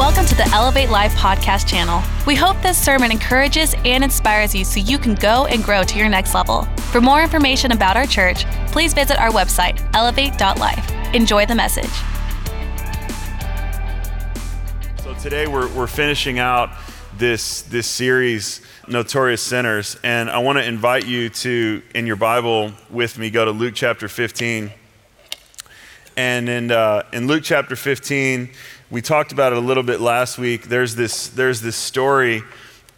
Welcome to the Elevate Life podcast channel. We hope this sermon encourages and inspires you so you can go and grow to your next level. For more information about our church, please visit our website, elevate.life. Enjoy the message. So today we're, we're finishing out this, this series, Notorious Sinners, and I want to invite you to, in your Bible with me, go to Luke chapter 15. And in, uh, in Luke chapter 15, we talked about it a little bit last week. There's this, there's this story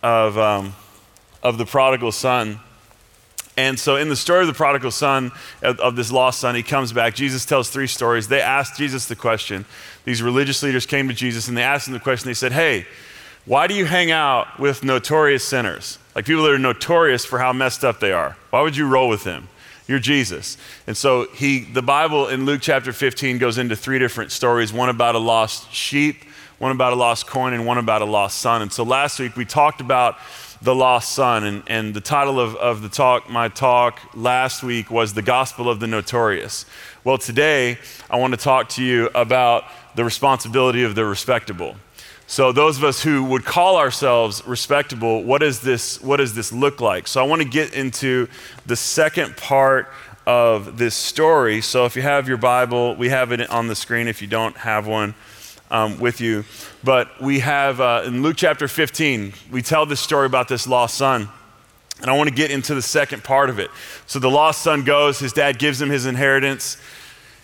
of, um, of the prodigal son. And so, in the story of the prodigal son, of, of, this lost son, he comes back. Jesus tells three stories. They asked Jesus the question. These religious leaders came to Jesus and they asked him the question. They said, Hey, why do you hang out with notorious sinners? Like people that are notorious for how messed up they are. Why would you roll with them? You're Jesus. And so he the Bible in Luke chapter 15 goes into three different stories, one about a lost sheep, one about a lost coin, and one about a lost son. And so last week we talked about the lost son, and, and the title of, of the talk, my talk last week was The Gospel of the Notorious. Well, today I want to talk to you about the responsibility of the respectable. So, those of us who would call ourselves respectable, what, is this, what does this look like? So, I want to get into the second part of this story. So, if you have your Bible, we have it on the screen if you don't have one um, with you. But we have uh, in Luke chapter 15, we tell this story about this lost son. And I want to get into the second part of it. So, the lost son goes, his dad gives him his inheritance.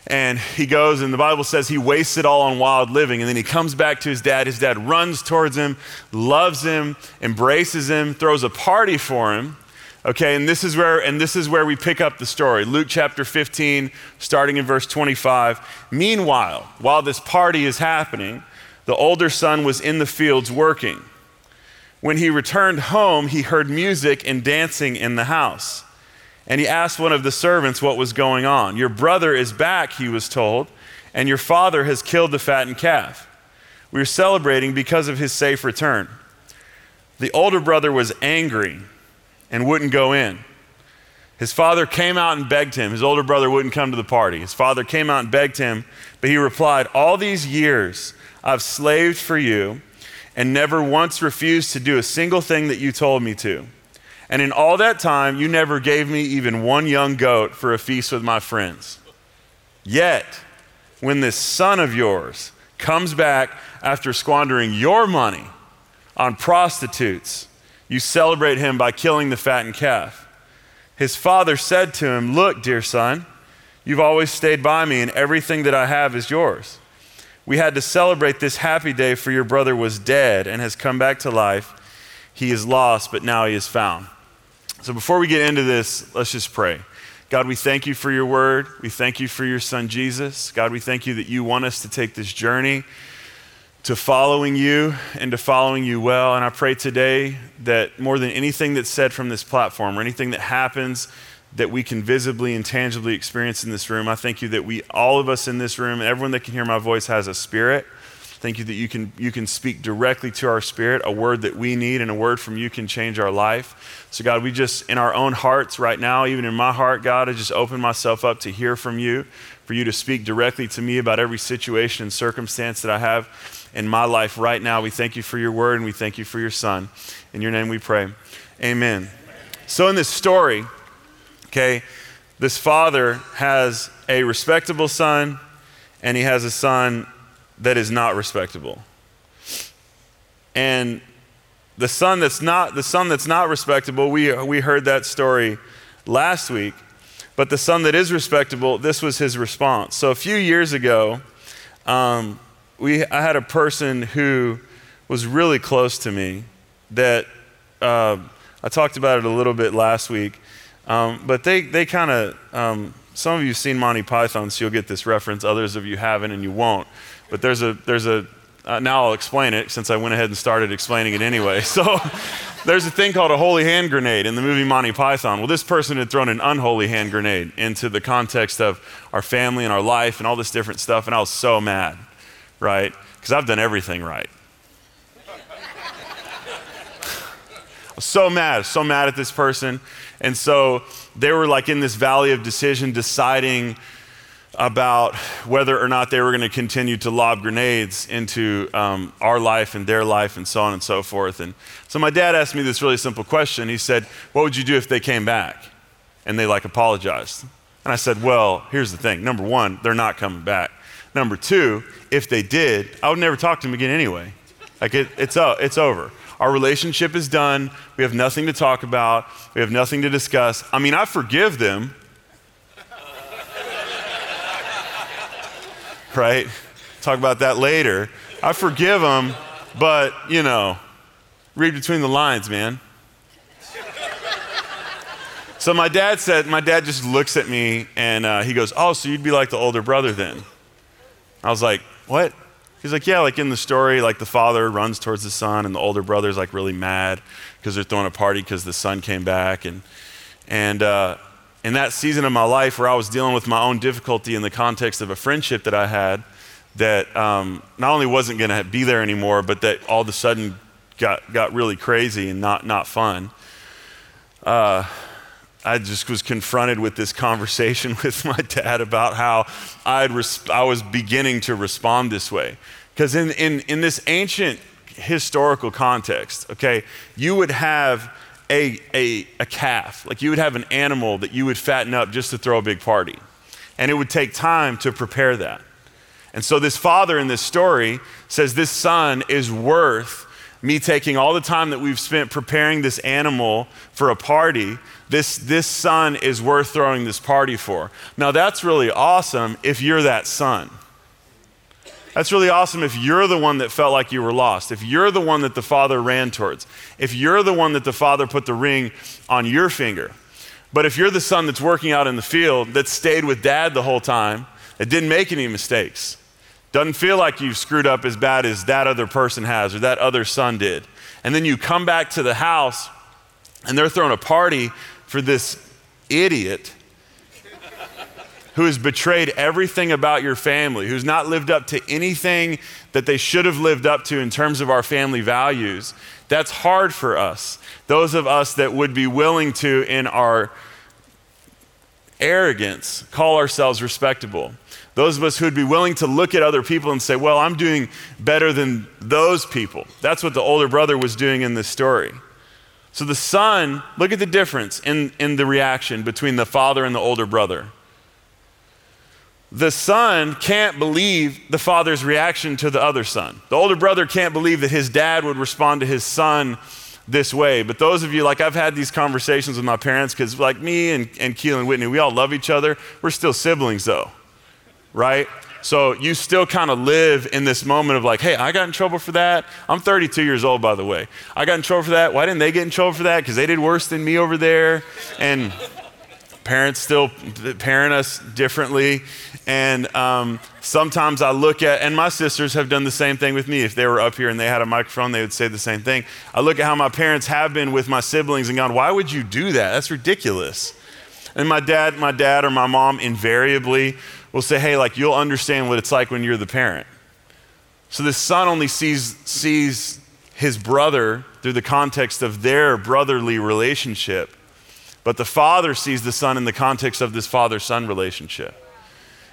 And he goes, and the Bible says he wastes it all on wild living. And then he comes back to his dad. His dad runs towards him, loves him, embraces him, throws a party for him. Okay, and this is where and this is where we pick up the story. Luke chapter 15, starting in verse 25. Meanwhile, while this party is happening, the older son was in the fields working. When he returned home, he heard music and dancing in the house. And he asked one of the servants what was going on. Your brother is back, he was told, and your father has killed the fattened calf. We are celebrating because of his safe return. The older brother was angry and wouldn't go in. His father came out and begged him. His older brother wouldn't come to the party. His father came out and begged him, but he replied, All these years I've slaved for you and never once refused to do a single thing that you told me to. And in all that time, you never gave me even one young goat for a feast with my friends. Yet, when this son of yours comes back after squandering your money on prostitutes, you celebrate him by killing the fattened calf. His father said to him, Look, dear son, you've always stayed by me, and everything that I have is yours. We had to celebrate this happy day, for your brother was dead and has come back to life. He is lost, but now he is found. So before we get into this, let's just pray. God, we thank you for your word. We thank you for your son Jesus. God, we thank you that you want us to take this journey to following you and to following you well. And I pray today that more than anything that's said from this platform or anything that happens that we can visibly and tangibly experience in this room, I thank you that we, all of us in this room, and everyone that can hear my voice has a spirit Thank you that you can, you can speak directly to our spirit, a word that we need, and a word from you can change our life. So, God, we just, in our own hearts right now, even in my heart, God, I just open myself up to hear from you, for you to speak directly to me about every situation and circumstance that I have in my life right now. We thank you for your word and we thank you for your son. In your name we pray. Amen. So, in this story, okay, this father has a respectable son and he has a son that is not respectable. And the son that's not the son that's not respectable, we, we heard that story last week. But the son that is respectable, this was his response. So a few years ago, um, we, I had a person who was really close to me that uh, I talked about it a little bit last week. Um, but they, they kind of, um, some of you have seen Monty Python, so you'll get this reference. Others of you haven't, and you won't. But there's a, there's a uh, now I'll explain it since I went ahead and started explaining it anyway. So there's a thing called a holy hand grenade in the movie Monty Python. Well, this person had thrown an unholy hand grenade into the context of our family and our life and all this different stuff, and I was so mad, right? Because I've done everything right. I was so mad, so mad at this person. And so they were like in this valley of decision, deciding about whether or not they were going to continue to lob grenades into um, our life and their life and so on and so forth. And so my dad asked me this really simple question. He said, What would you do if they came back and they like apologized? And I said, Well, here's the thing. Number one, they're not coming back. Number two, if they did, I would never talk to them again anyway. Like it, it's, uh, it's over. Our relationship is done. We have nothing to talk about. We have nothing to discuss. I mean, I forgive them. right? Talk about that later. I forgive them, but, you know, read between the lines, man. So my dad said, my dad just looks at me and uh, he goes, Oh, so you'd be like the older brother then? I was like, What? He's like, Yeah, like in the story, like the father runs towards the son and the older brother's like really mad because they're throwing a party because the son came back. And, and uh, in that season of my life where I was dealing with my own difficulty in the context of a friendship that I had, that um, not only wasn't going to be there anymore, but that all of a sudden got, got really crazy and not, not fun. Uh, I just was confronted with this conversation with my dad about how I'd res- I was beginning to respond this way. Because in, in, in this ancient historical context, okay, you would have a, a, a calf, like you would have an animal that you would fatten up just to throw a big party. And it would take time to prepare that. And so this father in this story says this son is worth me taking all the time that we've spent preparing this animal for a party this, this son is worth throwing this party for. Now, that's really awesome if you're that son. That's really awesome if you're the one that felt like you were lost, if you're the one that the father ran towards, if you're the one that the father put the ring on your finger. But if you're the son that's working out in the field, that stayed with dad the whole time, that didn't make any mistakes, doesn't feel like you've screwed up as bad as that other person has or that other son did, and then you come back to the house and they're throwing a party for this idiot who has betrayed everything about your family, who's not lived up to anything that they should have lived up to in terms of our family values, that's hard for us. Those of us that would be willing to, in our arrogance, call ourselves respectable. Those of us who would be willing to look at other people and say, Well, I'm doing better than those people. That's what the older brother was doing in this story. So the son, look at the difference in, in the reaction between the father and the older brother. The son can't believe the father's reaction to the other son. The older brother can't believe that his dad would respond to his son this way. But those of you, like I've had these conversations with my parents, because like me and, and Keelan Whitney, we all love each other. We're still siblings though, right? So you still kind of live in this moment of like, hey, I got in trouble for that. I'm 32 years old, by the way. I got in trouble for that. Why didn't they get in trouble for that? Because they did worse than me over there. And parents still parent us differently. And um, sometimes I look at, and my sisters have done the same thing with me. If they were up here and they had a microphone, they would say the same thing. I look at how my parents have been with my siblings and gone, why would you do that? That's ridiculous. And my dad, my dad or my mom invariably will say, hey, like you'll understand what it's like when you're the parent. So this son only sees, sees his brother through the context of their brotherly relationship, but the father sees the son in the context of this father son relationship.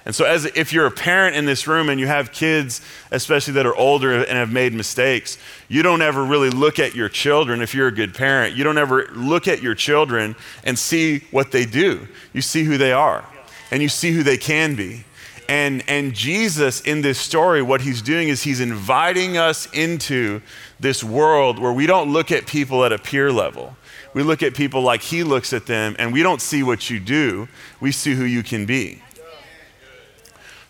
And so, as if you're a parent in this room and you have kids, especially that are older and have made mistakes, you don't ever really look at your children. If you're a good parent, you don't ever look at your children and see what they do. You see who they are and you see who they can be. And, and Jesus, in this story, what he's doing is he's inviting us into this world where we don't look at people at a peer level. We look at people like he looks at them, and we don't see what you do, we see who you can be.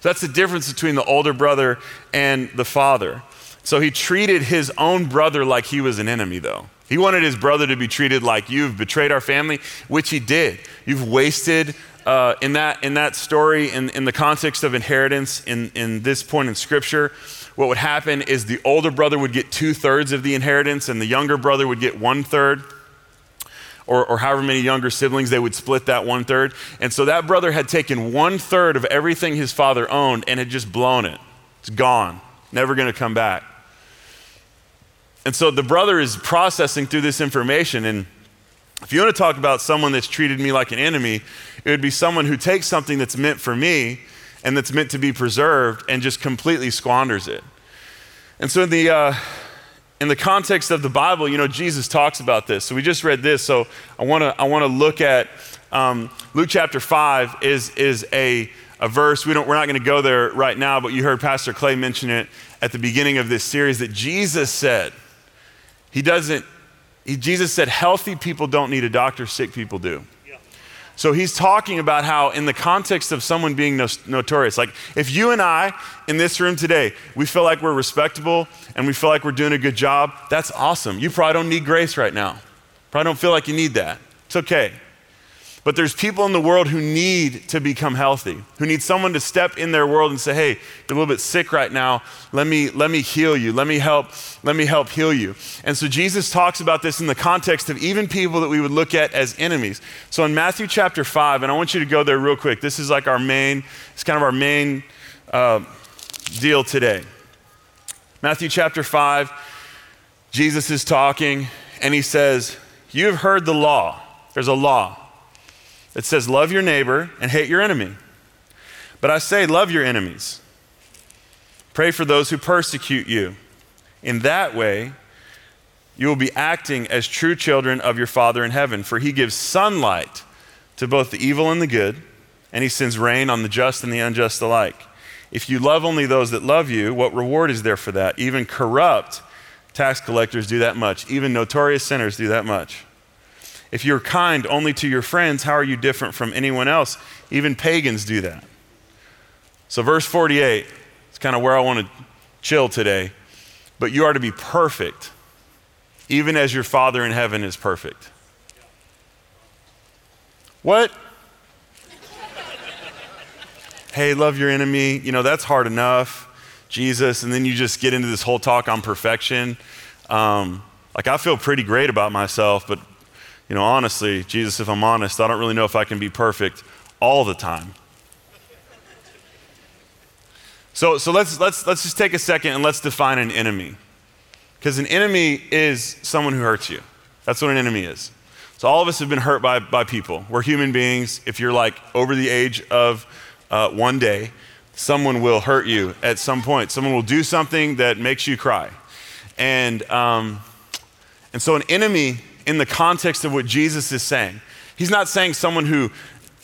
So that's the difference between the older brother and the father. So he treated his own brother like he was an enemy, though. He wanted his brother to be treated like you've betrayed our family, which he did. You've wasted uh, in, that, in that story, in, in the context of inheritance, in, in this point in Scripture, what would happen is the older brother would get two thirds of the inheritance, and the younger brother would get one third. Or, or, however many younger siblings, they would split that one third. And so that brother had taken one third of everything his father owned and had just blown it. It's gone, never going to come back. And so the brother is processing through this information. And if you want to talk about someone that's treated me like an enemy, it would be someone who takes something that's meant for me and that's meant to be preserved and just completely squanders it. And so, in the, uh, in the context of the Bible, you know, Jesus talks about this. So, we just read this. So, I want to I wanna look at um, Luke chapter 5 is, is a, a verse. We don't, we're not going to go there right now, but you heard Pastor Clay mention it at the beginning of this series that Jesus said, He doesn't, Jesus said, healthy people don't need a doctor, sick people do. So he's talking about how, in the context of someone being no, notorious, like if you and I in this room today, we feel like we're respectable and we feel like we're doing a good job, that's awesome. You probably don't need grace right now. Probably don't feel like you need that. It's okay. But there's people in the world who need to become healthy, who need someone to step in their world and say, "Hey, you're a little bit sick right now. Let me let me heal you. Let me help let me help heal you." And so Jesus talks about this in the context of even people that we would look at as enemies. So in Matthew chapter 5, and I want you to go there real quick. This is like our main it's kind of our main uh, deal today. Matthew chapter 5, Jesus is talking and he says, "You have heard the law. There's a law it says, Love your neighbor and hate your enemy. But I say, Love your enemies. Pray for those who persecute you. In that way, you will be acting as true children of your Father in heaven, for he gives sunlight to both the evil and the good, and he sends rain on the just and the unjust alike. If you love only those that love you, what reward is there for that? Even corrupt tax collectors do that much, even notorious sinners do that much. If you're kind only to your friends, how are you different from anyone else? Even pagans do that. So, verse 48 is kind of where I want to chill today. But you are to be perfect, even as your Father in heaven is perfect. What? hey, love your enemy. You know, that's hard enough. Jesus. And then you just get into this whole talk on perfection. Um, like, I feel pretty great about myself, but you know, honestly, Jesus, if I'm honest, I don't really know if I can be perfect all the time. So, so let's, let's, let's just take a second and let's define an enemy. Because an enemy is someone who hurts you. That's what an enemy is. So, all of us have been hurt by, by people. We're human beings. If you're like over the age of uh, one day, someone will hurt you at some point. Someone will do something that makes you cry. And, um, and so, an enemy in the context of what Jesus is saying. He's not saying someone who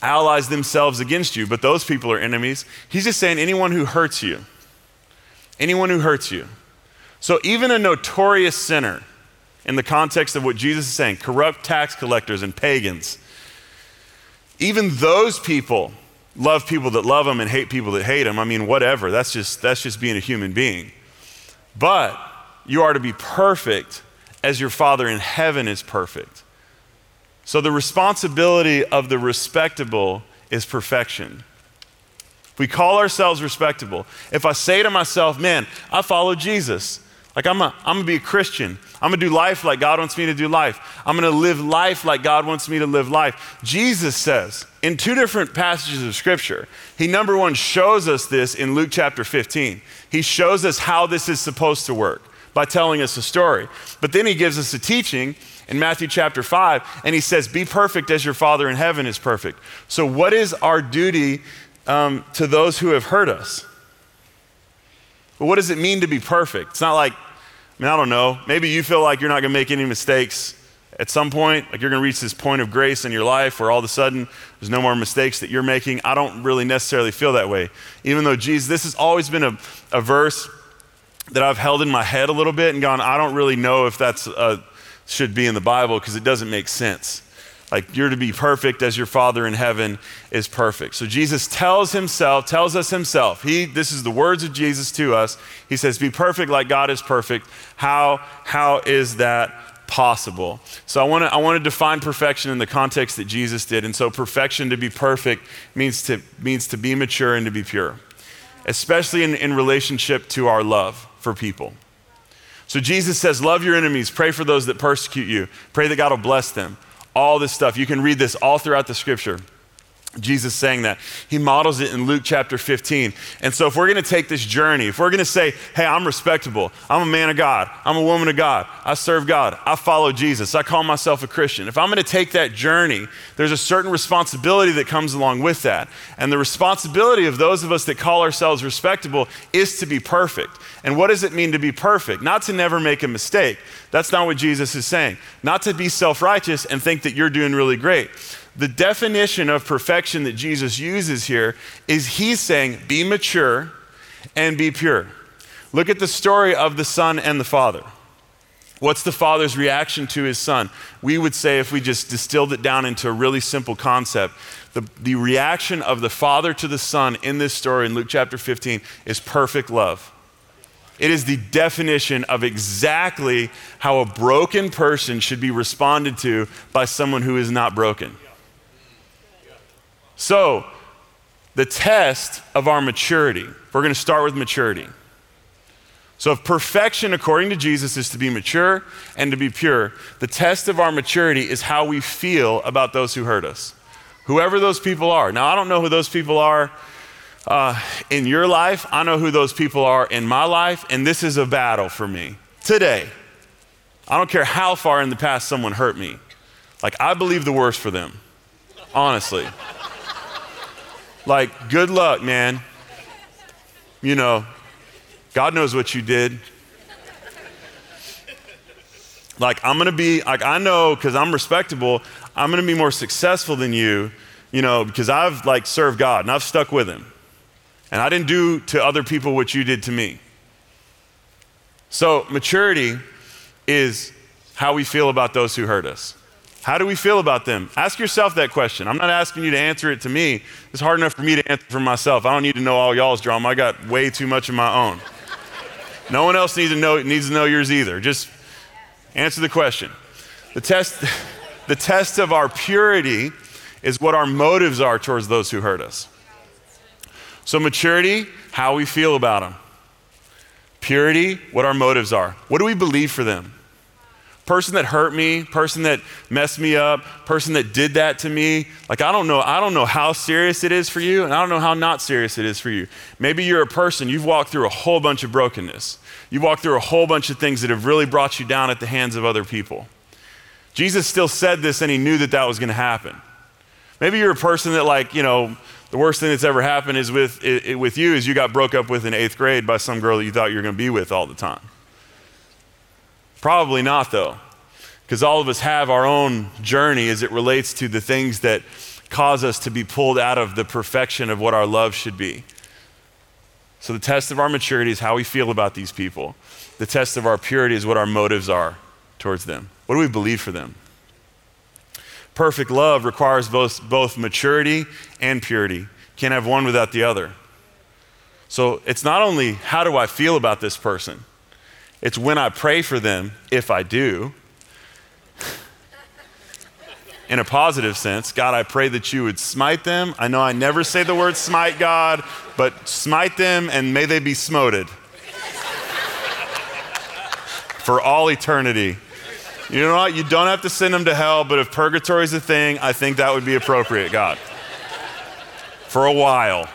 allies themselves against you, but those people are enemies. He's just saying anyone who hurts you. Anyone who hurts you. So even a notorious sinner, in the context of what Jesus is saying, corrupt tax collectors and pagans, even those people love people that love them and hate people that hate them. I mean, whatever. That's just, that's just being a human being. But you are to be perfect as your Father in heaven is perfect. So the responsibility of the respectable is perfection. We call ourselves respectable. If I say to myself, man, I follow Jesus, like I'm, I'm gonna be a Christian. I'm gonna do life like God wants me to do life. I'm gonna live life like God wants me to live life. Jesus says in two different passages of Scripture, He number one shows us this in Luke chapter 15. He shows us how this is supposed to work by telling us a story. But then he gives us a teaching in Matthew chapter 5, and he says, Be perfect as your Father in heaven is perfect. So, what is our duty um, to those who have hurt us? Well, what does it mean to be perfect? It's not like, I mean, I don't know. Maybe you feel like you're not going to make any mistakes at some point, like you're going to reach this point of grace in your life where all of a sudden there's no more mistakes that you're making. I don't really necessarily feel that way. Even though, Jesus, this has always been a, a verse that I've held in my head a little bit and gone, I don't really know if that's uh, should be in the Bible because it doesn't make sense. Like you're to be perfect as your Father in heaven is perfect. So Jesus tells himself, tells us himself. He, this is the words of Jesus to us. He says, "Be perfect like God is perfect." How how is that possible? So I want to I want to define perfection in the context that Jesus did. And so perfection to be perfect means to means to be mature and to be pure, especially in, in relationship to our love for people. So Jesus says, Love your enemies, pray for those that persecute you, pray that God will bless them. All this stuff. You can read this all throughout the scripture. Jesus saying that. He models it in Luke chapter 15. And so, if we're going to take this journey, if we're going to say, hey, I'm respectable, I'm a man of God, I'm a woman of God, I serve God, I follow Jesus, I call myself a Christian, if I'm going to take that journey, there's a certain responsibility that comes along with that. And the responsibility of those of us that call ourselves respectable is to be perfect. And what does it mean to be perfect? Not to never make a mistake. That's not what Jesus is saying. Not to be self righteous and think that you're doing really great the definition of perfection that Jesus uses here is he's saying, be mature and be pure. Look at the story of the Son and the Father. What's the Father's reaction to his Son? We would say, if we just distilled it down into a really simple concept, the, the reaction of the Father to the Son in this story in Luke chapter 15 is perfect love. It is the definition of exactly how a broken person should be responded to by someone who is not broken. So, the test of our maturity, we're going to start with maturity. So, if perfection, according to Jesus, is to be mature and to be pure, the test of our maturity is how we feel about those who hurt us, whoever those people are. Now, I don't know who those people are uh, in your life, I know who those people are in my life, and this is a battle for me today. I don't care how far in the past someone hurt me. Like, I believe the worst for them, honestly. Like, good luck, man. You know, God knows what you did. Like, I'm gonna be, like, I know because I'm respectable, I'm gonna be more successful than you, you know, because I've, like, served God and I've stuck with Him. And I didn't do to other people what you did to me. So, maturity is how we feel about those who hurt us. How do we feel about them? Ask yourself that question. I'm not asking you to answer it to me. It's hard enough for me to answer for myself. I don't need to know all y'all's drama. I got way too much of my own. No one else needs to know, needs to know yours either. Just answer the question. The test, the test of our purity is what our motives are towards those who hurt us. So, maturity, how we feel about them. Purity, what our motives are. What do we believe for them? Person that hurt me, person that messed me up, person that did that to me. Like I don't know, I don't know how serious it is for you, and I don't know how not serious it is for you. Maybe you're a person, you've walked through a whole bunch of brokenness. You've walked through a whole bunch of things that have really brought you down at the hands of other people. Jesus still said this and he knew that that was going to happen. Maybe you're a person that like, you know, the worst thing that's ever happened is with, it, it, with you is you got broke up with in eighth grade by some girl that you thought you were going to be with all the time. Probably not, though, because all of us have our own journey as it relates to the things that cause us to be pulled out of the perfection of what our love should be. So, the test of our maturity is how we feel about these people. The test of our purity is what our motives are towards them. What do we believe for them? Perfect love requires both, both maturity and purity. Can't have one without the other. So, it's not only how do I feel about this person, it's when I pray for them, if I do, in a positive sense. God, I pray that you would smite them. I know I never say the word smite, God, but smite them and may they be smoted for all eternity. You know what? You don't have to send them to hell, but if purgatory is a thing, I think that would be appropriate, God. For a while.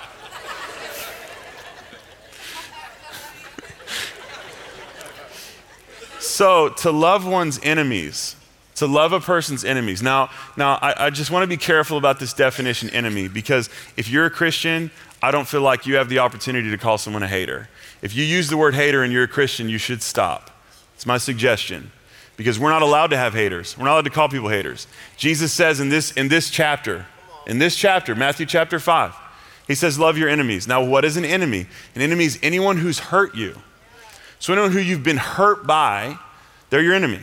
So, to love one's enemies, to love a person's enemies. Now, now I, I just want to be careful about this definition enemy because if you're a Christian, I don't feel like you have the opportunity to call someone a hater. If you use the word hater and you're a Christian, you should stop. It's my suggestion because we're not allowed to have haters. We're not allowed to call people haters. Jesus says in this, in this chapter, in this chapter, Matthew chapter 5, he says, Love your enemies. Now, what is an enemy? An enemy is anyone who's hurt you. So, anyone who you've been hurt by, they're your enemy.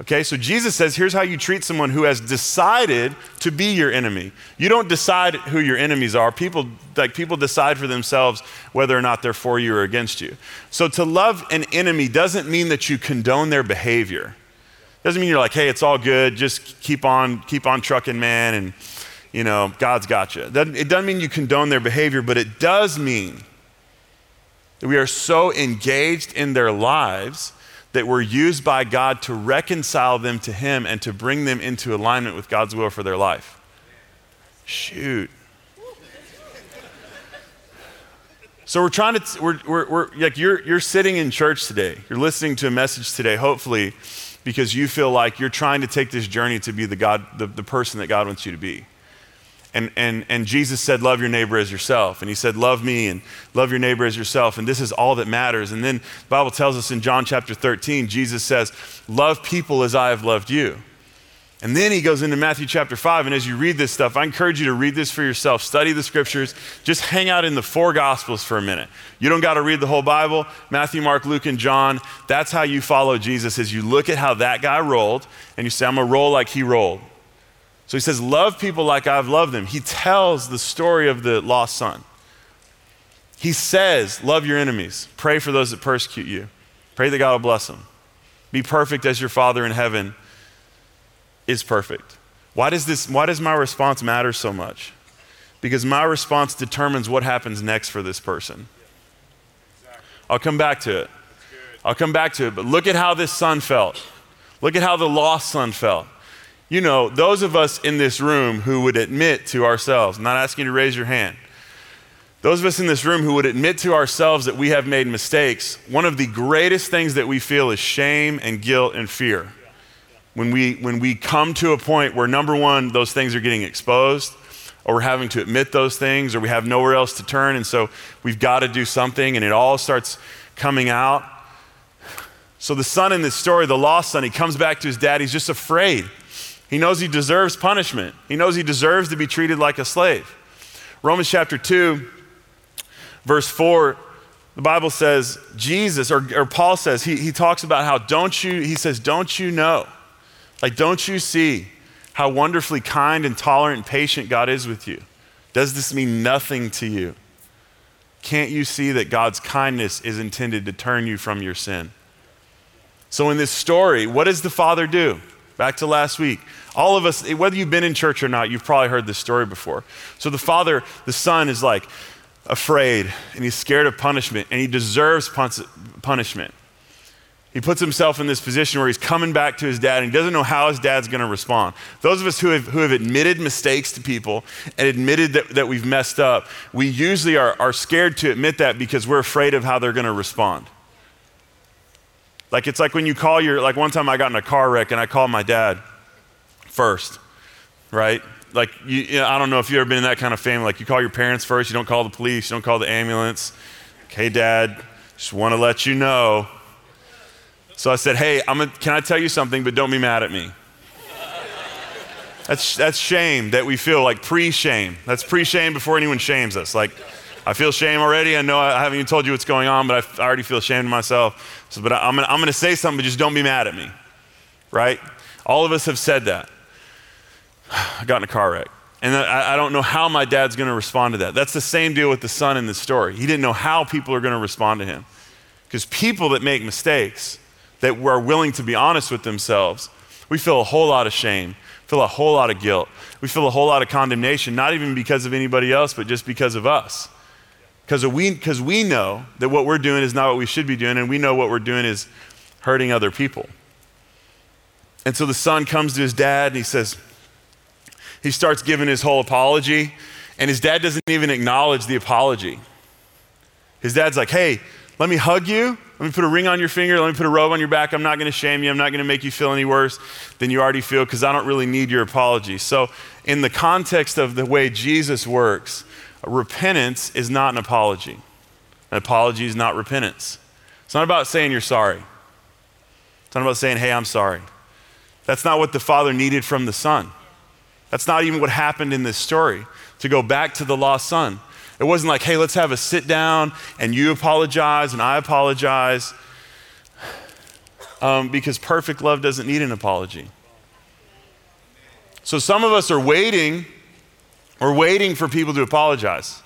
Okay, so Jesus says, here's how you treat someone who has decided to be your enemy. You don't decide who your enemies are. People like people decide for themselves whether or not they're for you or against you. So to love an enemy doesn't mean that you condone their behavior. Doesn't mean you're like, hey, it's all good, just keep on, keep on trucking, man, and you know, God's got you. It doesn't mean you condone their behavior, but it does mean that we are so engaged in their lives that were used by God to reconcile them to Him and to bring them into alignment with God's will for their life. Shoot. So we're trying to, we're, we're, we're, like, you're, you're sitting in church today. You're listening to a message today, hopefully, because you feel like you're trying to take this journey to be the God, the, the person that God wants you to be. And, and, and Jesus said, Love your neighbor as yourself. And he said, Love me and love your neighbor as yourself. And this is all that matters. And then the Bible tells us in John chapter 13, Jesus says, Love people as I have loved you. And then he goes into Matthew chapter 5. And as you read this stuff, I encourage you to read this for yourself. Study the scriptures. Just hang out in the four gospels for a minute. You don't got to read the whole Bible Matthew, Mark, Luke, and John. That's how you follow Jesus, is you look at how that guy rolled and you say, I'm going to roll like he rolled. So he says, Love people like I've loved them. He tells the story of the lost son. He says, Love your enemies. Pray for those that persecute you. Pray that God will bless them. Be perfect as your Father in heaven is perfect. Why does, this, why does my response matter so much? Because my response determines what happens next for this person. I'll come back to it. I'll come back to it. But look at how this son felt. Look at how the lost son felt. You know, those of us in this room who would admit to ourselves, I'm not asking you to raise your hand, those of us in this room who would admit to ourselves that we have made mistakes, one of the greatest things that we feel is shame and guilt and fear when we, when we come to a point where, number one, those things are getting exposed, or we're having to admit those things, or we have nowhere else to turn, and so we've got to do something, and it all starts coming out. So, the son in this story, the lost son, he comes back to his dad. He's just afraid. He knows he deserves punishment, he knows he deserves to be treated like a slave. Romans chapter 2, verse 4 the Bible says, Jesus, or, or, Paul says, he, he talks about how don't you, he says, don't you know like, don't you see how wonderfully kind and tolerant and patient God is with you? Does this mean nothing to you? Can't you see that God's kindness is intended to turn you from your sin? So, in this story, what does the Father do? Back to last week. All of us, whether you've been in church or not, you've probably heard this story before. So, the Father, the Son is like afraid and he's scared of punishment and he deserves punishment. He puts himself in this position where he's coming back to his dad and he doesn't know how his dad's going to respond. Those of us who have, who have admitted mistakes to people and admitted that, that we've messed up, we usually are, are scared to admit that because we're afraid of how they're going to respond. Like it's like when you call your, like one time I got in a car wreck and I called my dad first, right? Like, you, you know, I don't know if you've ever been in that kind of family. Like you call your parents first, you don't call the police, you don't call the ambulance. Okay, dad, just want to let you know so I said, Hey, I'm a, can I tell you something, but don't be mad at me? That's, that's shame that we feel like pre shame. That's pre shame before anyone shames us. Like, I feel shame already. I know I haven't even told you what's going on, but I, already feel ashamed of myself. So, but I, am I'm gonna say something, but just don't be mad at me, right? All of us have said that. I got in a car wreck. And I, I don't know how my dad's gonna respond to that. That's the same deal with the son in this story. He didn't know how people are gonna respond to him. Because people that make mistakes, that are willing to be honest with themselves, we feel a whole lot of shame, feel a whole lot of guilt. We feel a whole lot of condemnation, not even because of anybody else, but just because of us. Because we, we know that what we're doing is not what we should be doing, and we know what we're doing is hurting other people. And so the son comes to his dad and he says, he starts giving his whole apology, and his dad doesn't even acknowledge the apology. His dad's like, hey, let me hug you let me put a ring on your finger. Let me put a robe on your back. I'm not going to shame you. I'm not going to make you feel any worse than you already feel because I don't really need your apology. So, in the context of the way Jesus works, repentance is not an apology. An apology is not repentance. It's not about saying you're sorry. It's not about saying, hey, I'm sorry. That's not what the Father needed from the Son. That's not even what happened in this story. To go back to the lost son, it wasn't like, hey, let's have a sit down and you apologize and I apologize. Um, because perfect love doesn't need an apology. So some of us are waiting, we're waiting for people to apologize.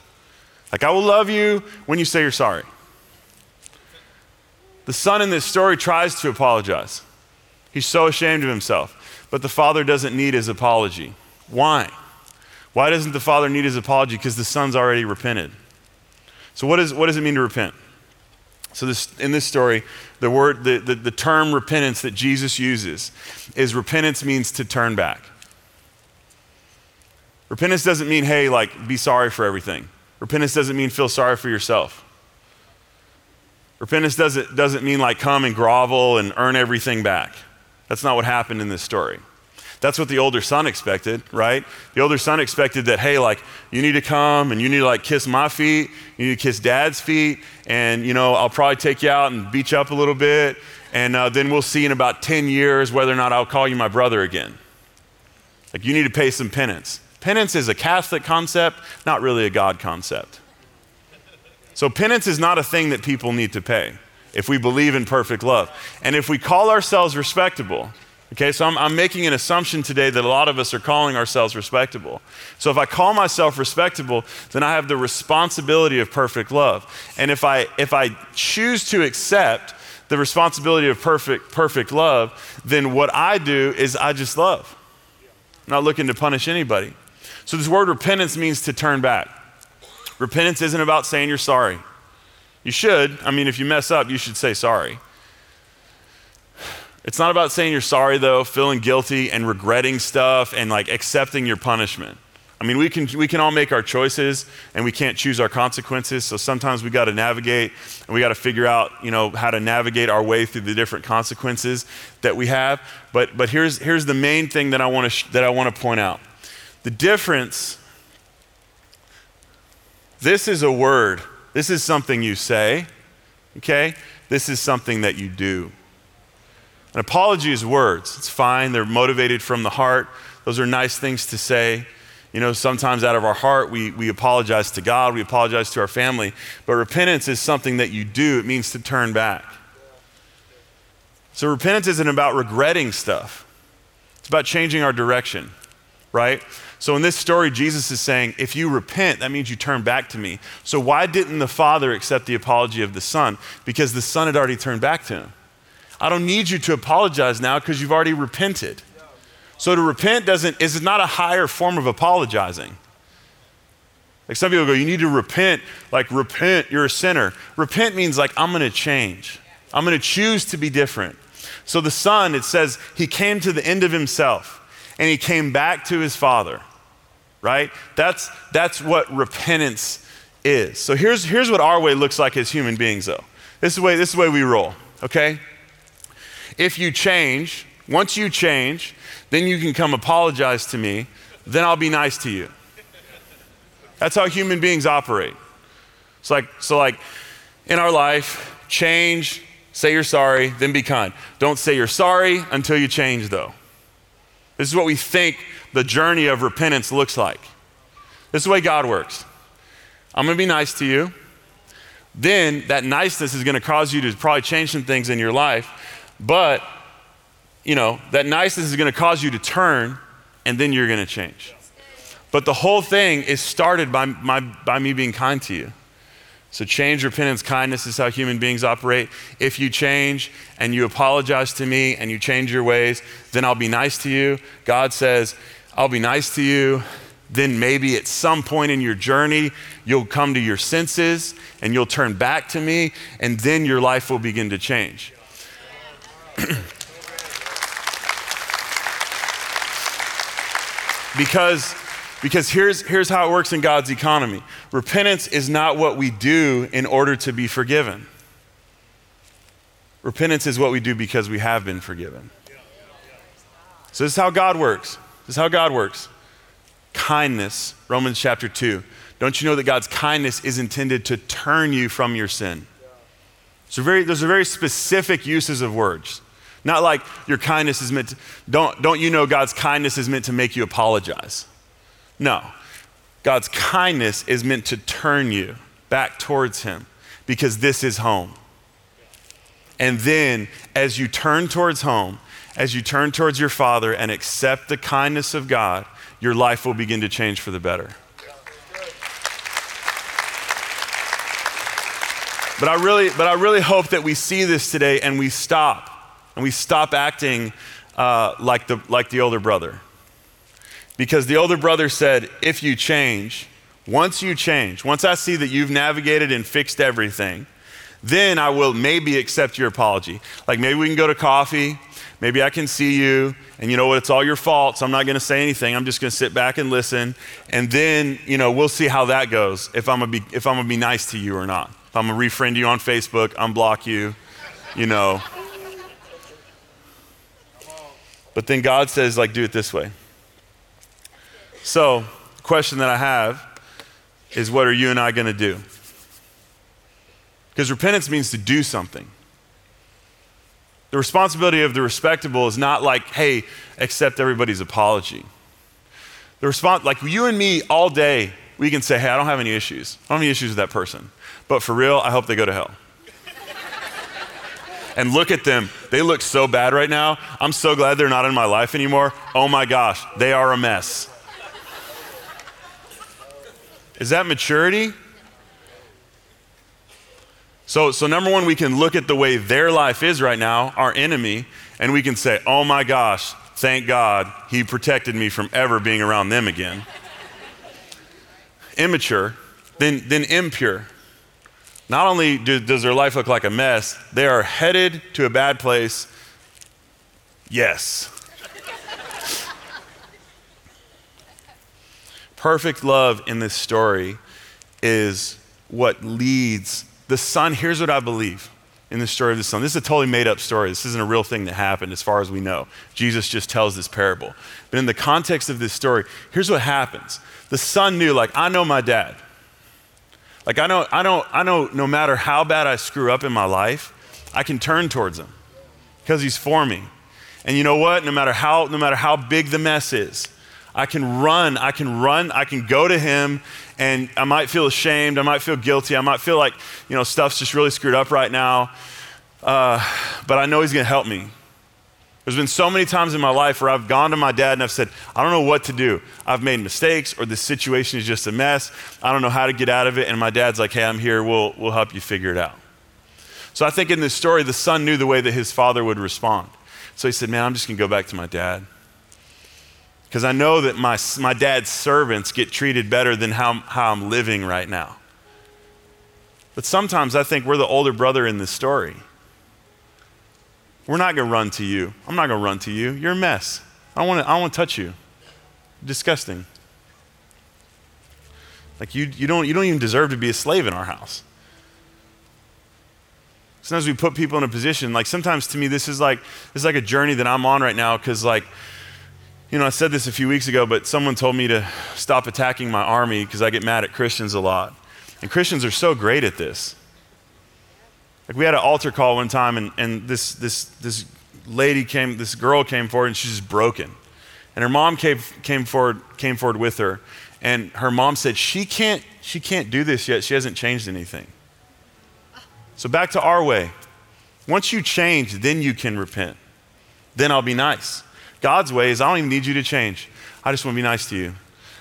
Like, I will love you when you say you're sorry. The son in this story tries to apologize. He's so ashamed of himself, but the father doesn't need his apology. Why? Why doesn't the father need his apology? Because the son's already repented. So, what, is, what does it mean to repent? So, this, in this story, the, word, the, the, the term repentance that Jesus uses is repentance means to turn back. Repentance doesn't mean, hey, like, be sorry for everything. Repentance doesn't mean feel sorry for yourself. Repentance doesn't, doesn't mean like come and grovel and earn everything back. That's not what happened in this story. That's what the older son expected, right? The older son expected that, hey, like, you need to come and you need to, like, kiss my feet, you need to kiss dad's feet, and, you know, I'll probably take you out and beat you up a little bit, and uh, then we'll see in about 10 years whether or not I'll call you my brother again. Like, you need to pay some penance. Penance is a Catholic concept, not really a God concept. So, penance is not a thing that people need to pay if we believe in perfect love. And if we call ourselves respectable, okay, so I'm, I'm, making an assumption today that a lot of us are calling ourselves respectable. So if I call myself respectable, then I have the responsibility of perfect love. And if I, if I choose to accept the responsibility of perfect, perfect love, then what I do is I just love. I'm not looking to punish anybody. So this word repentance means to turn back. Repentance isn't about saying you're sorry. You should. I mean, if you mess up, you should say sorry. It's not about saying you're sorry, though, feeling guilty and regretting stuff and like accepting your punishment. I mean, we can, we can all make our choices and we can't choose our consequences. So sometimes we got to navigate and we got to figure out, you know, how to navigate our way through the different consequences that we have. But, but here's, here's the main thing that I want to, that I want to point out. The difference this is a word. This is something you say, okay? This is something that you do. An apology is words. It's fine. They're motivated from the heart. Those are nice things to say. You know, sometimes out of our heart, we, we apologize to God, we apologize to our family. But repentance is something that you do, it means to turn back. So repentance isn't about regretting stuff, it's about changing our direction, right? So in this story, Jesus is saying, if you repent, that means you turn back to me. So why didn't the Father accept the apology of the Son? Because the Son had already turned back to him. I don't need you to apologize now because you've already repented. So to repent doesn't is it not a higher form of apologizing. Like some people go, you need to repent, like repent, you're a sinner. Repent means like I'm gonna change. I'm gonna choose to be different. So the son, it says, he came to the end of himself and he came back to his father, right? That's, that's what repentance is. So here's, here's what our way looks like as human beings, though. This is the way, this is the way we roll, okay? If you change, once you change, then you can come apologize to me, then I'll be nice to you. That's how human beings operate. It's like, so like in our life, change, say you're sorry, then be kind. Don't say you're sorry until you change, though. This is what we think the journey of repentance looks like. This is the way God works. I'm going to be nice to you. Then that niceness is going to cause you to probably change some things in your life. But, you know, that niceness is going to cause you to turn, and then you're going to change. But the whole thing is started by, my, by me being kind to you. So, change, repentance, kindness is how human beings operate. If you change and you apologize to me and you change your ways, then I'll be nice to you. God says, I'll be nice to you. Then maybe at some point in your journey, you'll come to your senses and you'll turn back to me, and then your life will begin to change. because because here's, here's how it works in God's economy repentance is not what we do in order to be forgiven. Repentance is what we do because we have been forgiven. So, this is how God works. This is how God works. Kindness, Romans chapter 2. Don't you know that God's kindness is intended to turn you from your sin? So very, those are very specific uses of words. Not like your kindness is meant to, don't, don't you know God's kindness is meant to make you apologize? No. God's kindness is meant to turn you back towards Him because this is home. And then, as you turn towards home, as you turn towards your Father and accept the kindness of God, your life will begin to change for the better. But I really, but I really hope that we see this today and we stop and we stop acting uh, like, the, like the older brother. Because the older brother said, if you change, once you change, once I see that you've navigated and fixed everything, then I will maybe accept your apology. Like maybe we can go to coffee, Maybe I can see you, and you know what? It's all your fault, so I'm not going to say anything. I'm just going to sit back and listen, and then you know we'll see how that goes. If I'm gonna be if I'm gonna be nice to you or not. If I'm gonna refriend you on Facebook, unblock you, you know. But then God says, like, do it this way. So, the question that I have is, what are you and I going to do? Because repentance means to do something. The responsibility of the respectable is not like, hey, accept everybody's apology. The response, like you and me all day, we can say, hey, I don't have any issues. I don't have any issues with that person. But for real, I hope they go to hell. and look at them. They look so bad right now. I'm so glad they're not in my life anymore. Oh my gosh, they are a mess. Is that maturity? So, so number one, we can look at the way their life is right now, our enemy, and we can say, oh my gosh, thank God he protected me from ever being around them again. Immature, then, then impure. Not only do, does their life look like a mess, they are headed to a bad place. Yes. Perfect love in this story is what leads the son, here's what I believe in the story of the son. This is a totally made up story. This isn't a real thing that happened as far as we know. Jesus just tells this parable. But in the context of this story, here's what happens. The son knew, like, I know my dad. Like I know, I know, I know no matter how bad I screw up in my life, I can turn towards him because he's for me. And you know what? No matter how, no matter how big the mess is, I can run, I can run, I can go to him and I might feel ashamed. I might feel guilty. I might feel like, you know, stuff's just really screwed up right now. Uh, but I know He's going to help me. There's been so many times in my life where I've gone to my dad and I've said, I don't know what to do. I've made mistakes or the situation is just a mess. I don't know how to get out of it. And my dad's like, hey, I'm here. We'll, we'll help you figure it out. So I think in this story, the son knew the way that his father would respond. So he said, man, I'm just going to go back to my dad because I know that my, my dad's servants get treated better than how, how I'm living right now. But sometimes I think we're the older brother in this story. We're not going to run to you. I'm not going to run to you. You're a mess. I want to I want to touch you. Disgusting. Like you, you, don't, you don't even deserve to be a slave in our house. Sometimes we put people in a position, like sometimes to me, this is like, this is like a journey that I'm on right now because like you know, I said this a few weeks ago, but someone told me to stop attacking my army because I get mad at Christians a lot. And Christians are so great at this. Like we had an altar call one time, and, and this, this, this lady came, this girl came forward, and she's just broken. And her mom came, came, forward, came forward with her, and her mom said, she can't, she can't do this yet. She hasn't changed anything. So back to our way. Once you change, then you can repent. Then I'll be nice. God's way is I don't even need you to change. I just want to be nice to you.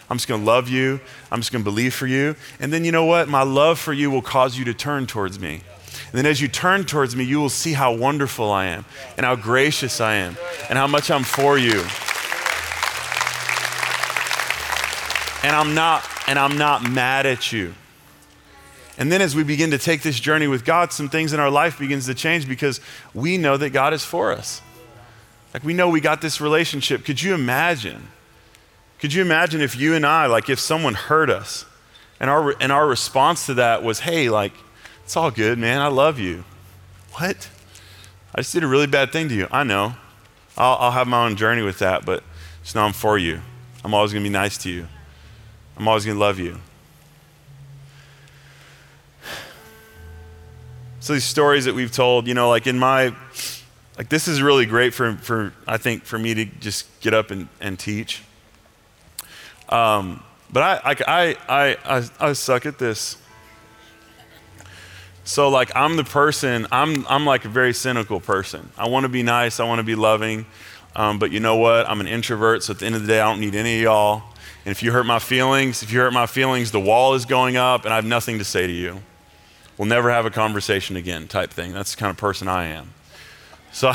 I'm just going to love you. I'm just going to believe for you. And then you know what? My love for you will cause you to turn towards me. And then as you turn towards me, you will see how wonderful I am and how gracious I am and how much I'm for you. And I'm not and I'm not mad at you. And then as we begin to take this journey with God, some things in our life begins to change because we know that God is for us. Like we know we got this relationship. Could you imagine? Could you imagine if you and I, like if someone hurt us and our, and our response to that was, hey, like, it's all good, man. I love you. What? I just did a really bad thing to you. I know. I'll, I'll have my own journey with that, but just know I'm for you. I'm always going to be nice to you. I'm always going to love you. So these stories that we've told, you know, like in my like this is really great for, for I think for me to just get up and, and teach. Um, but I, I, I, I, I suck at this. So like I'm the person, I'm, I'm like a very cynical person. I want to be nice, I want to be loving, um, but you know what? I'm an introvert, so at the end of the day, I don't need any of y'all. And if you hurt my feelings, if you hurt my feelings, the wall is going up and I have nothing to say to you. We'll never have a conversation again, type thing. That's the kind of person I am. So,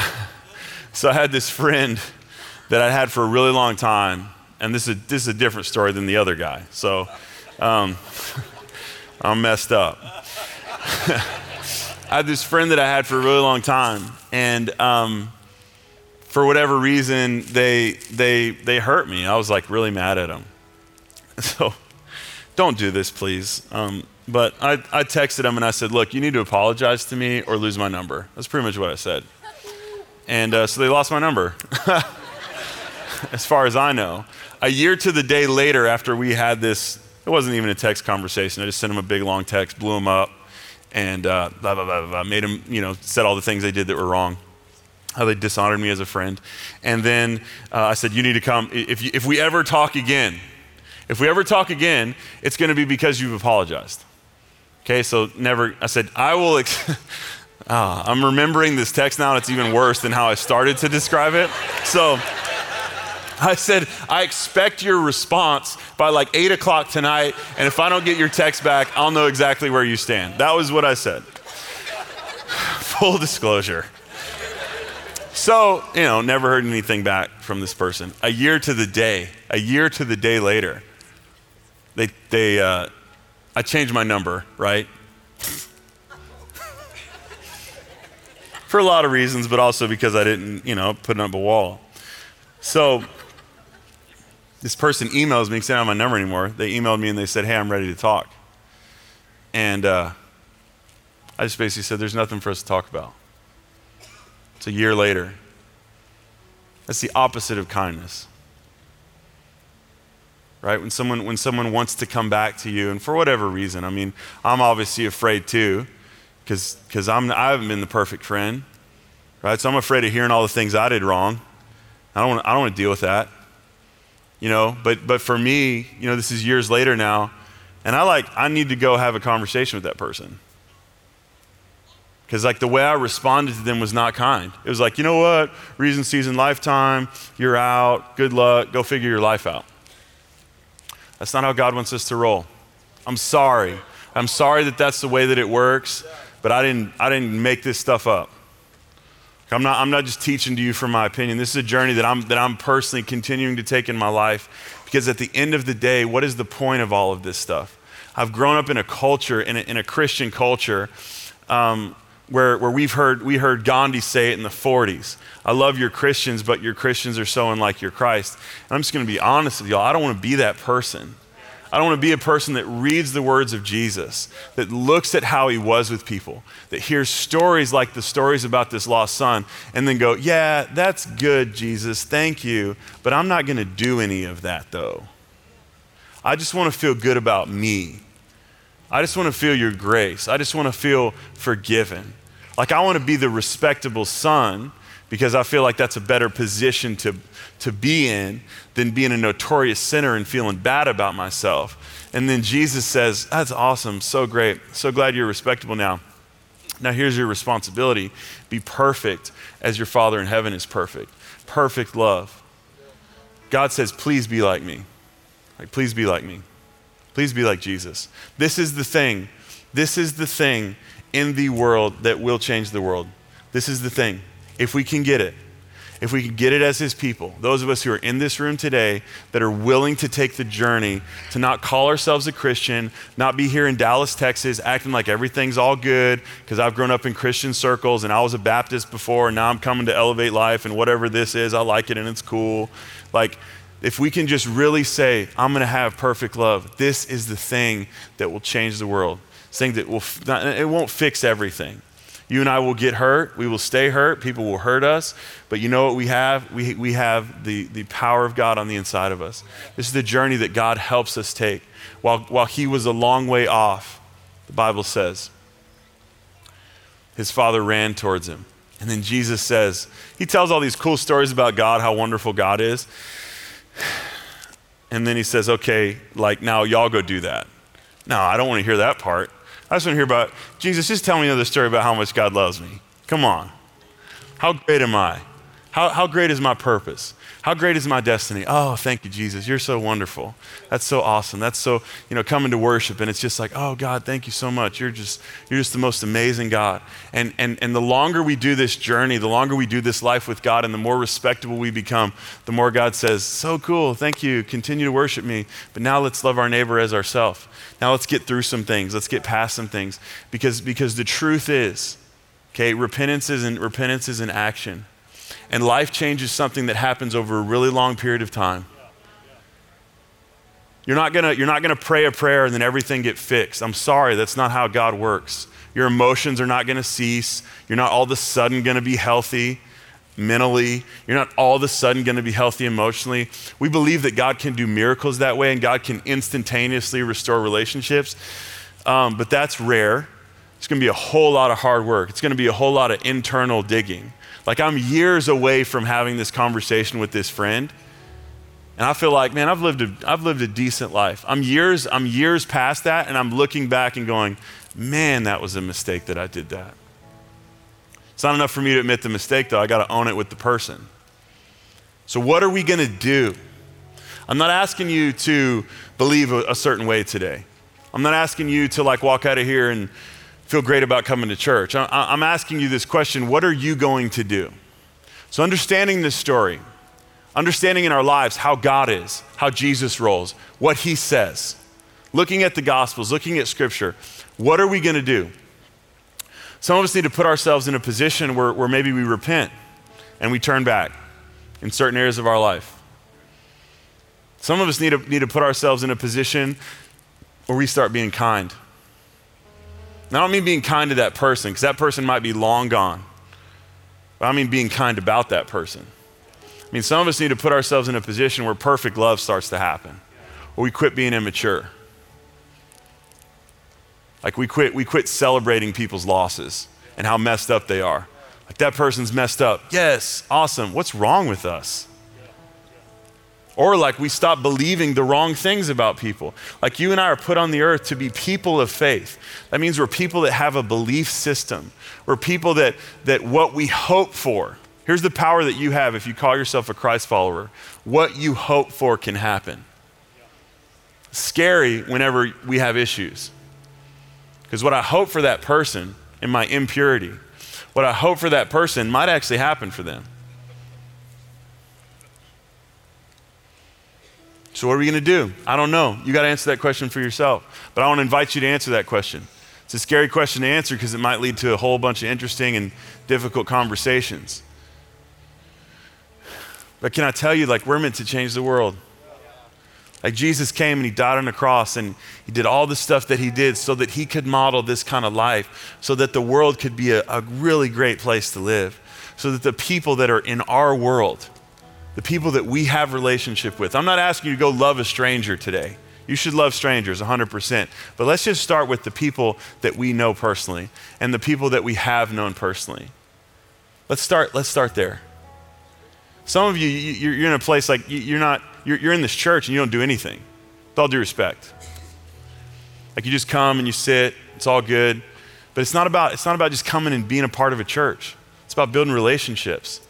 so I had this friend that I had for a really long time, and this is, this is a different story than the other guy. So um, I'm messed up. I had this friend that I had for a really long time, and um, for whatever reason, they, they, they hurt me. I was like really mad at them. So don't do this, please. Um, but I, I texted him and I said, look, you need to apologize to me or lose my number. That's pretty much what I said. And uh, so they lost my number, as far as I know. A year to the day later, after we had this, it wasn't even a text conversation. I just sent them a big long text, blew them up, and uh, blah, blah, blah, blah, made them, you know, said all the things they did that were wrong how they dishonored me as a friend. And then uh, I said, You need to come. If, you, if we ever talk again, if we ever talk again, it's going to be because you've apologized. Okay, so never, I said, I will. Ex- ah, I'm remembering this text now, and it's even worse than how I started to describe it. So I said, I expect your response by like 8 o'clock tonight, and if I don't get your text back, I'll know exactly where you stand. That was what I said. Full disclosure. So, you know, never heard anything back from this person. A year to the day, a year to the day later, they, they, uh, I changed my number, right? For a lot of reasons, but also because I didn't, you know, put up a wall. So, this person emails me, saying I don't have my number anymore. They emailed me and they said, hey, I'm ready to talk. And uh, I just basically said, there's nothing for us to talk about. It's a year later. That's the opposite of kindness. Right? When someone, when someone wants to come back to you, and for whatever reason, I mean, I'm obviously afraid too, because I haven't been the perfect friend. Right? So I'm afraid of hearing all the things I did wrong. I don't want, to deal with that. You know, but, but for me, you know, this is years later now, and I like, I need to go have a conversation with that person because like the way I responded to them was not kind. It was like, you know what, reason, season, lifetime, you're out, good luck, go figure your life out. That's not how God wants us to roll. I'm sorry. I'm sorry that that's the way that it works, but I didn't, I didn't make this stuff up. I'm not, I'm not just teaching to you from my opinion. This is a journey that I'm, that I'm personally continuing to take in my life because at the end of the day, what is the point of all of this stuff? I've grown up in a culture, in a, in a Christian culture, um, where, where we've heard, we heard Gandhi say it in the 40s. I love your Christians, but your Christians are so unlike your Christ. And I'm just going to be honest with y'all. I don't want to be that person. I don't want to be a person that reads the words of Jesus, that looks at how he was with people, that hears stories like the stories about this lost son, and then go, Yeah, that's good, Jesus. Thank you. But I'm not going to do any of that, though. I just want to feel good about me. I just want to feel your grace. I just want to feel forgiven. Like, I want to be the respectable son because I feel like that's a better position to, to be in than being a notorious sinner and feeling bad about myself. And then Jesus says, That's awesome, so great, so glad you're respectable now. Now, here's your responsibility be perfect as your Father in heaven is perfect. Perfect love. God says, Please be like me. Like, please be like me. Please be like Jesus. This is the thing. This is the thing in the world that will change the world. This is the thing. If we can get it, if we can get it as his people, those of us who are in this room today that are willing to take the journey to not call ourselves a Christian, not be here in Dallas, Texas, acting like everything's all good, because I've grown up in Christian circles and I was a Baptist before, and now I'm coming to Elevate Life, and whatever this is, I like it and it's cool. Like, if we can just really say, I'm going to have perfect love, this is the thing that will change the world Thing that will, it won't fix everything. You and I will get hurt. We will stay hurt. People will hurt us. But you know what we have? We, we have the, the power of God on the inside of us. This is the journey that God helps us take. While, while he was a long way off, the Bible says, his father ran towards him. And then Jesus says, he tells all these cool stories about God, how wonderful God is. And then he says, okay, like now y'all go do that. No, I don't want to hear that part. I just want to hear about Jesus. Just tell me another story about how much God loves me. Come on. How great am I? How, how great is my purpose? How great is my destiny? Oh, thank you, Jesus. You're so wonderful. That's so awesome. That's so, you know, coming to worship and it's just like, oh God, thank you so much. You're just, you're just the most amazing God. And and and the longer we do this journey, the longer we do this life with God, and the more respectable we become, the more God says, So cool, thank you. Continue to worship me. But now let's love our neighbor as ourselves. Now let's get through some things. Let's get past some things. Because because the truth is, okay, repentance is repentance is an action. And life change is something that happens over a really long period of time. You're not gonna, you're not gonna pray a prayer and then everything get fixed. I'm sorry, that's not how God works. Your emotions are not gonna cease. You're not all of a sudden gonna be healthy mentally. You're not all of a sudden gonna be healthy emotionally. We believe that God can do miracles that way and God can instantaneously restore relationships, um, but that's rare. It's gonna be a whole lot of hard work. It's gonna be a whole lot of internal digging. Like I'm years away from having this conversation with this friend and I feel like, man, I've lived a, I've lived a decent life. I'm years, I'm years past that, and I'm looking back and going, man, that was a mistake that I did that. It's not enough for me to admit the mistake, though. I got to own it with the person. So, what are we going to do? I'm not asking you to believe a, a certain way today. I'm not asking you to like walk out of here and feel great about coming to church. I'm asking you this question what are you going to do? So, understanding this story, understanding in our lives how God is, how Jesus rolls, what he says, looking at the Gospels, looking at Scripture, what are we going to do? Some of us need to put ourselves in a position where, where maybe we repent and we turn back in certain areas of our life. Some of us need to, need to put ourselves in a position where we start being kind. Now, I don't mean being kind to that person, because that person might be long gone. But I mean being kind about that person. I mean, some of us need to put ourselves in a position where perfect love starts to happen, or we quit being immature. Like we quit, we quit celebrating people's losses and how messed up they are. Like that person's messed up. Yes, awesome. What's wrong with us? Or like we stop believing the wrong things about people. Like you and I are put on the earth to be people of faith. That means we're people that have a belief system. We're people that, that what we hope for, Here's the power that you have if you call yourself a Christ follower. What you hope for can happen. Scary whenever we have issues. Because what I hope for that person in my impurity, what I hope for that person might actually happen for them. So, what are we going to do? I don't know. You got to answer that question for yourself. But I want to invite you to answer that question. It's a scary question to answer because it might lead to a whole bunch of interesting and difficult conversations. But can I tell you, like, we're meant to change the world. Like, Jesus came and he died on the cross and he did all the stuff that he did so that he could model this kind of life, so that the world could be a, a really great place to live, so that the people that are in our world, the people that we have relationship with, I'm not asking you to go love a stranger today. You should love strangers 100%. But let's just start with the people that we know personally and the people that we have known personally. Let's start, let's start there. Some of you, you're in a place like you're not, you're in this church and you don't do anything. With all due respect. Like you just come and you sit, it's all good. But it's not about, it's not about just coming and being a part of a church. It's about building relationships.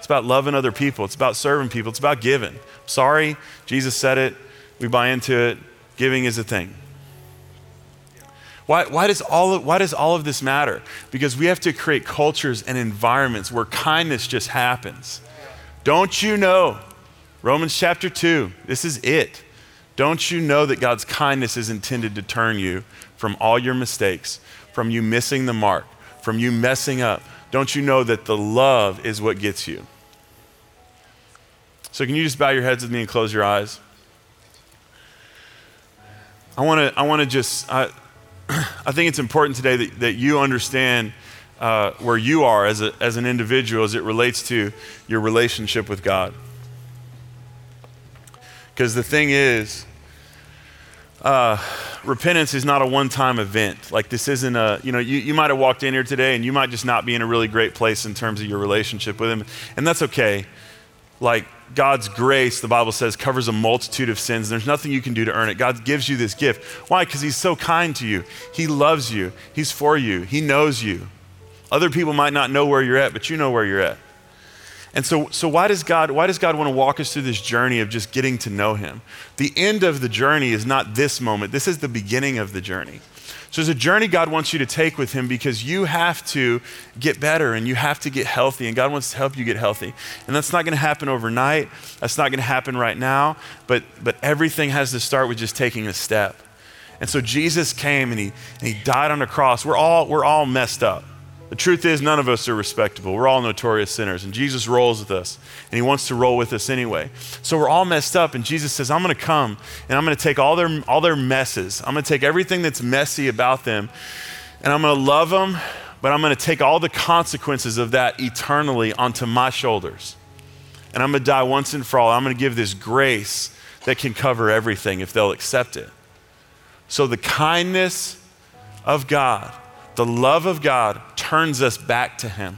It's about loving other people. It's about serving people. It's about giving. Sorry, Jesus said it. We buy into it. Giving is a thing. Why, why, does all of, why does all of this matter? Because we have to create cultures and environments where kindness just happens. Don't you know? Romans chapter 2, this is it. Don't you know that God's kindness is intended to turn you from all your mistakes, from you missing the mark, from you messing up? Don't you know that the love is what gets you? So, can you just bow your heads with me and close your eyes? I want to I want to just, I, I think it's important today that, that you understand uh, where you are as, a, as an individual as it relates to your relationship with God. Because the thing is, uh, repentance is not a one time event. Like, this isn't a, you know, you, you might have walked in here today and you might just not be in a really great place in terms of your relationship with Him. And that's okay. Like, God's grace, the Bible says, covers a multitude of sins. There's nothing you can do to earn it. God gives you this gift. Why? Because He's so kind to you. He loves you. He's for you. He knows you. Other people might not know where you're at, but you know where you're at. And so, so why, does God, why does God want to walk us through this journey of just getting to know Him? The end of the journey is not this moment, this is the beginning of the journey. So, there's a journey God wants you to take with Him because you have to get better and you have to get healthy, and God wants to help you get healthy. And that's not going to happen overnight, that's not going to happen right now, but, but everything has to start with just taking a step. And so, Jesus came and He, and he died on the cross. We're all, we're all messed up. The truth is, none of us are respectable. We're all notorious sinners, and Jesus rolls with us, and He wants to roll with us anyway. So we're all messed up, and Jesus says, I'm going to come, and I'm going to take all their, all their messes. I'm going to take everything that's messy about them, and I'm going to love them, but I'm going to take all the consequences of that eternally onto my shoulders. And I'm going to die once and for all. I'm going to give this grace that can cover everything if they'll accept it. So the kindness of God, the love of God turns us back to Him.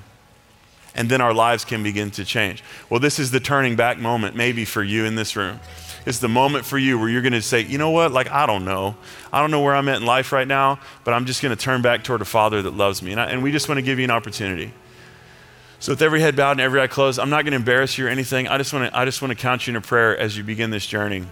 And then our lives can begin to change. Well, this is the turning back moment, maybe for you in this room. It's the moment for you where you're going to say, you know what? Like, I don't know. I don't know where I'm at in life right now, but I'm just going to turn back toward a Father that loves me. And, I, and we just want to give you an opportunity. So, with every head bowed and every eye closed, I'm not going to embarrass you or anything. I just want to, I just want to count you in a prayer as you begin this journey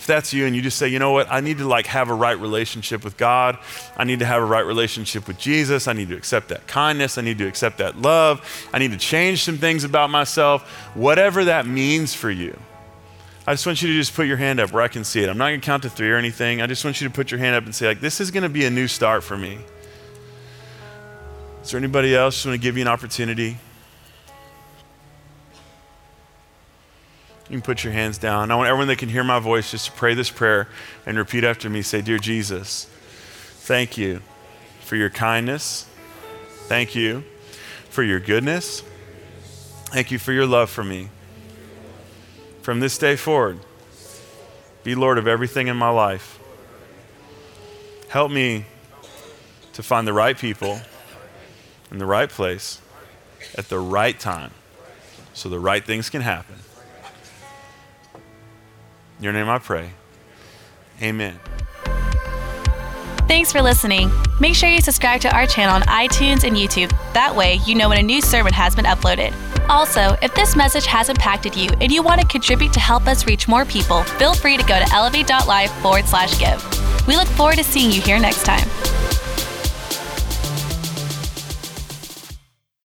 if that's you and you just say, you know what, I need to like have a right relationship with God. I need to have a right relationship with Jesus. I need to accept that kindness. I need to accept that love. I need to change some things about myself. Whatever that means for you. I just want you to just put your hand up where I can see it. I'm not going to count to three or anything. I just want you to put your hand up and say, like, this is going to be a new start for me. Is there anybody else? Just want to give you an opportunity. You can put your hands down. I want everyone that can hear my voice just to pray this prayer and repeat after me. Say, Dear Jesus, thank you for your kindness. Thank you for your goodness. Thank you for your love for me. From this day forward, be Lord of everything in my life. Help me to find the right people in the right place at the right time so the right things can happen. In your name I pray. Amen. Thanks for listening. Make sure you subscribe to our channel on iTunes and YouTube. That way, you know when a new sermon has been uploaded. Also, if this message has impacted you and you want to contribute to help us reach more people, feel free to go to elevate.life forward slash give. We look forward to seeing you here next time.